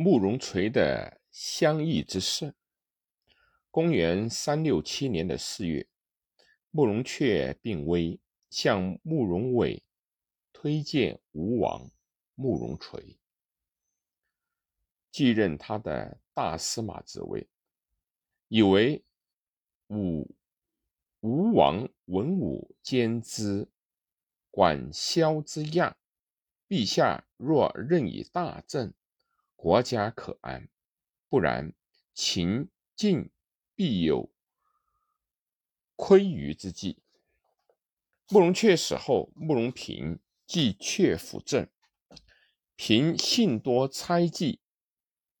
慕容垂的相议之事。公元三六七年的四月，慕容雀病危，向慕容伟推荐吴王慕容垂继任他的大司马职位，以为武吴王文武兼之，管萧之亚，陛下若任以大政。国家可安，不然秦晋必有亏余之计。慕容雀死后，慕容平继阙辅政。平性多猜忌，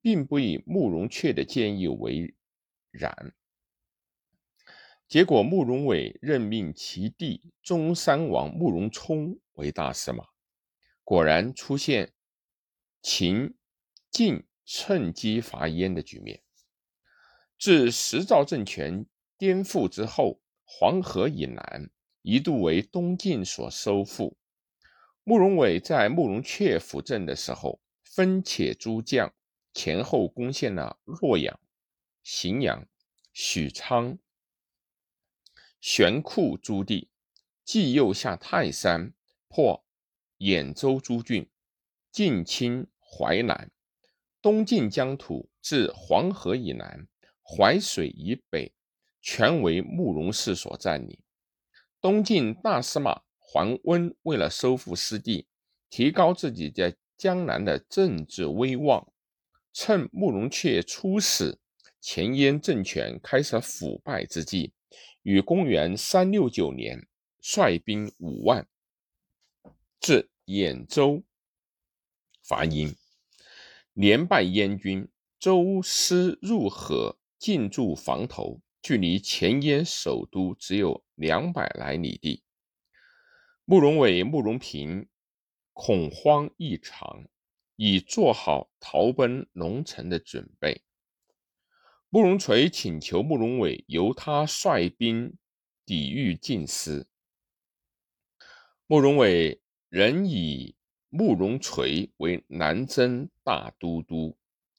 并不以慕容雀的建议为然。结果，慕容伟任命其弟中山王慕容冲为大司马，果然出现秦。晋趁机伐燕的局面。自石赵政权颠覆之后，黄河以南一度为东晋所收复。慕容伟在慕容雀辅政的时候，分且诸将前后攻陷了洛阳、荥阳、许昌、玄库诸地，继又下泰山，破兖州诸郡，进侵淮南。东晋疆土自黄河以南、淮水以北，全为慕容氏所占领。东晋大司马桓温为了收复失地，提高自己在江南的政治威望，趁慕容雀出使前燕政权开始腐败之际，于公元三六九年率兵五万至兖州伐殷。连败燕军，周师入河，进驻房头，距离前燕首都只有两百来里地。慕容伟、慕容平恐慌异常，已做好逃奔龙城的准备。慕容垂请求慕容伟由他率兵抵御晋师，慕容伟仍以。慕容垂为南征大都督，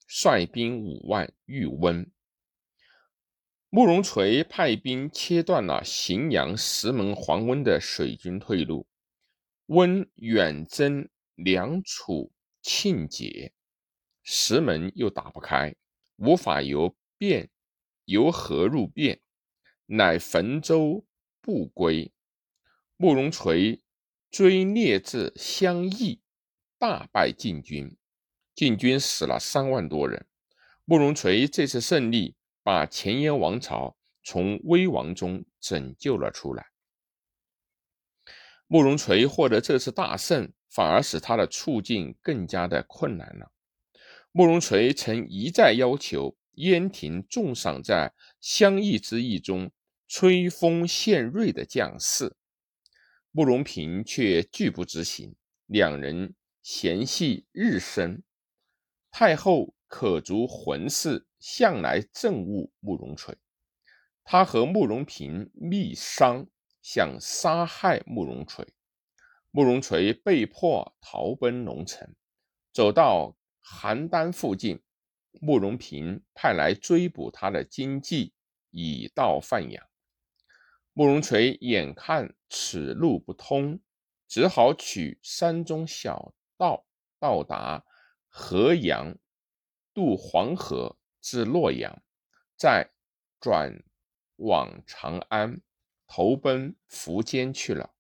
率兵五万御温。慕容垂派兵切断了荥阳石门黄温的水军退路，温远征梁楚庆节，石门又打不开，无法由汴由河入汴，乃汾州不归。慕容垂。追猎至襄邑，大败晋军，晋军死了三万多人。慕容垂这次胜利，把前燕王朝从危亡中拯救了出来。慕容垂获得这次大胜，反而使他的处境更加的困难了。慕容垂曾一再要求燕廷重赏在襄邑之役中吹风献锐的将士。慕容平却拒不执行，两人嫌隙日深。太后可足浑氏向来憎恶慕容垂，他和慕容平密商，想杀害慕容垂。慕容垂被迫逃奔龙城，走到邯郸附近，慕容平派来追捕他的经济，以道贩养。慕容垂眼看此路不通，只好取山中小道到达河阳，渡黄河至洛阳，再转往长安，投奔苻坚去了。